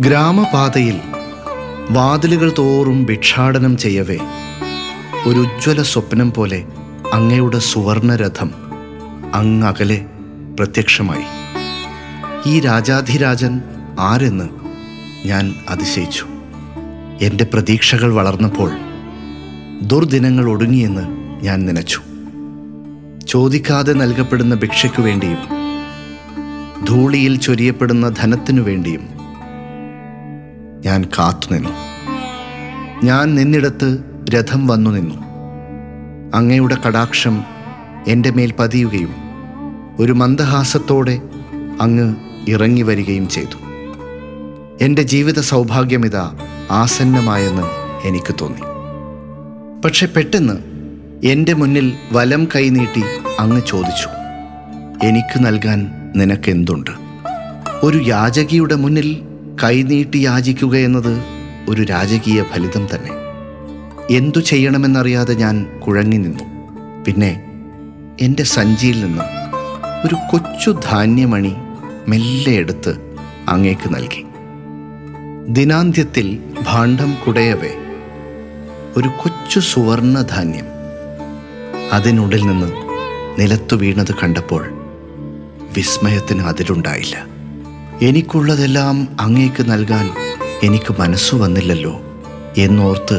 ഗ്രാമപാതയിൽ വാതിലുകൾ തോറും ഭിക്ഷാടനം ചെയ്യവേ. ഒരു ഉജ്ജ്വല സ്വപ്നം പോലെ അങ്ങയുടെ സുവർണരഥം അങ്ങകലെ പ്രത്യക്ഷമായി. ഈ രാജാധിരാജൻ ആരെന്ന് ഞാൻ അതിശയിച്ചു. എന്റെ പ്രതീക്ഷകൾ വളർന്നപ്പോൾ ദുർദിനങ്ങൾ ഒടുങ്ങിയെന്ന് ഞാൻ നനച്ചു. ചോദിക്കാതെ നൽകപ്പെടുന്ന ഭിക്ഷയ്ക്കു വേണ്ടിയും ധൂളിയിൽ ചൊരിയപ്പെടുന്ന ധനത്തിനു വേണ്ടിയും ഞാൻ കാത്തുനിന്നു ഞാൻ നിന്നിടത്ത് രഥം വന്നു നിന്നു. അങ്ങയുടെ കടാക്ഷം എന്റെ മേൽ പതിയുകയും ഒരു മന്ദഹാസത്തോടെ അങ്ങ് ഇറങ്ങി വരികയും ചെയ്തു. എന്റെ ജീവിത സൗഭാഗ്യമിത ആസന്നമായെന്ന് എനിക്ക് തോന്നി. പക്ഷെ പെട്ടെന്ന് എന്റെ മുന്നിൽ വലം കൈനീട്ടി അങ്ങ് ചോദിച്ചു എനിക്ക് നൽകാൻ നിനക്കെന്തുണ്ട്? ഒരു യാചകിയുടെ മുന്നിൽ കൈനീട്ടി യാചിക്കുക എന്നത് ഒരു രാജകീയ ഫലിതം തന്നെ. എന്തു ചെയ്യണമെന്നറിയാതെ ഞാൻ കുഴങ്ങി നിന്നു. പിന്നെ എന്റെ സഞ്ചിയിൽ നിന്ന് ഒരു കൊച്ചു ധാന്യമണി മെല്ലെ എടുത്ത് അങ്ങേക്ക് നൽകി. ദിനാന്ത്യത്തിൽ ഭാണ്ഡം കുടയവേ ഒരു കൊച്ചു സുവർണ ധാന്യം. അതിനുള്ളിൽ നിന്ന് നിലത്തു വീണത് കണ്ടപ്പോൾ വിസ്മയത്തിന് അതിലുണ്ടായില്ല എനിക്കുള്ളതെല്ലാം അങ്ങേക്ക് നൽകാൻ എനിക്ക് മനസ്സു വന്നില്ലല്ലോ എന്നോർത്ത്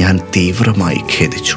ഞാൻ തീവ്രമായി ഖേദിച്ചു.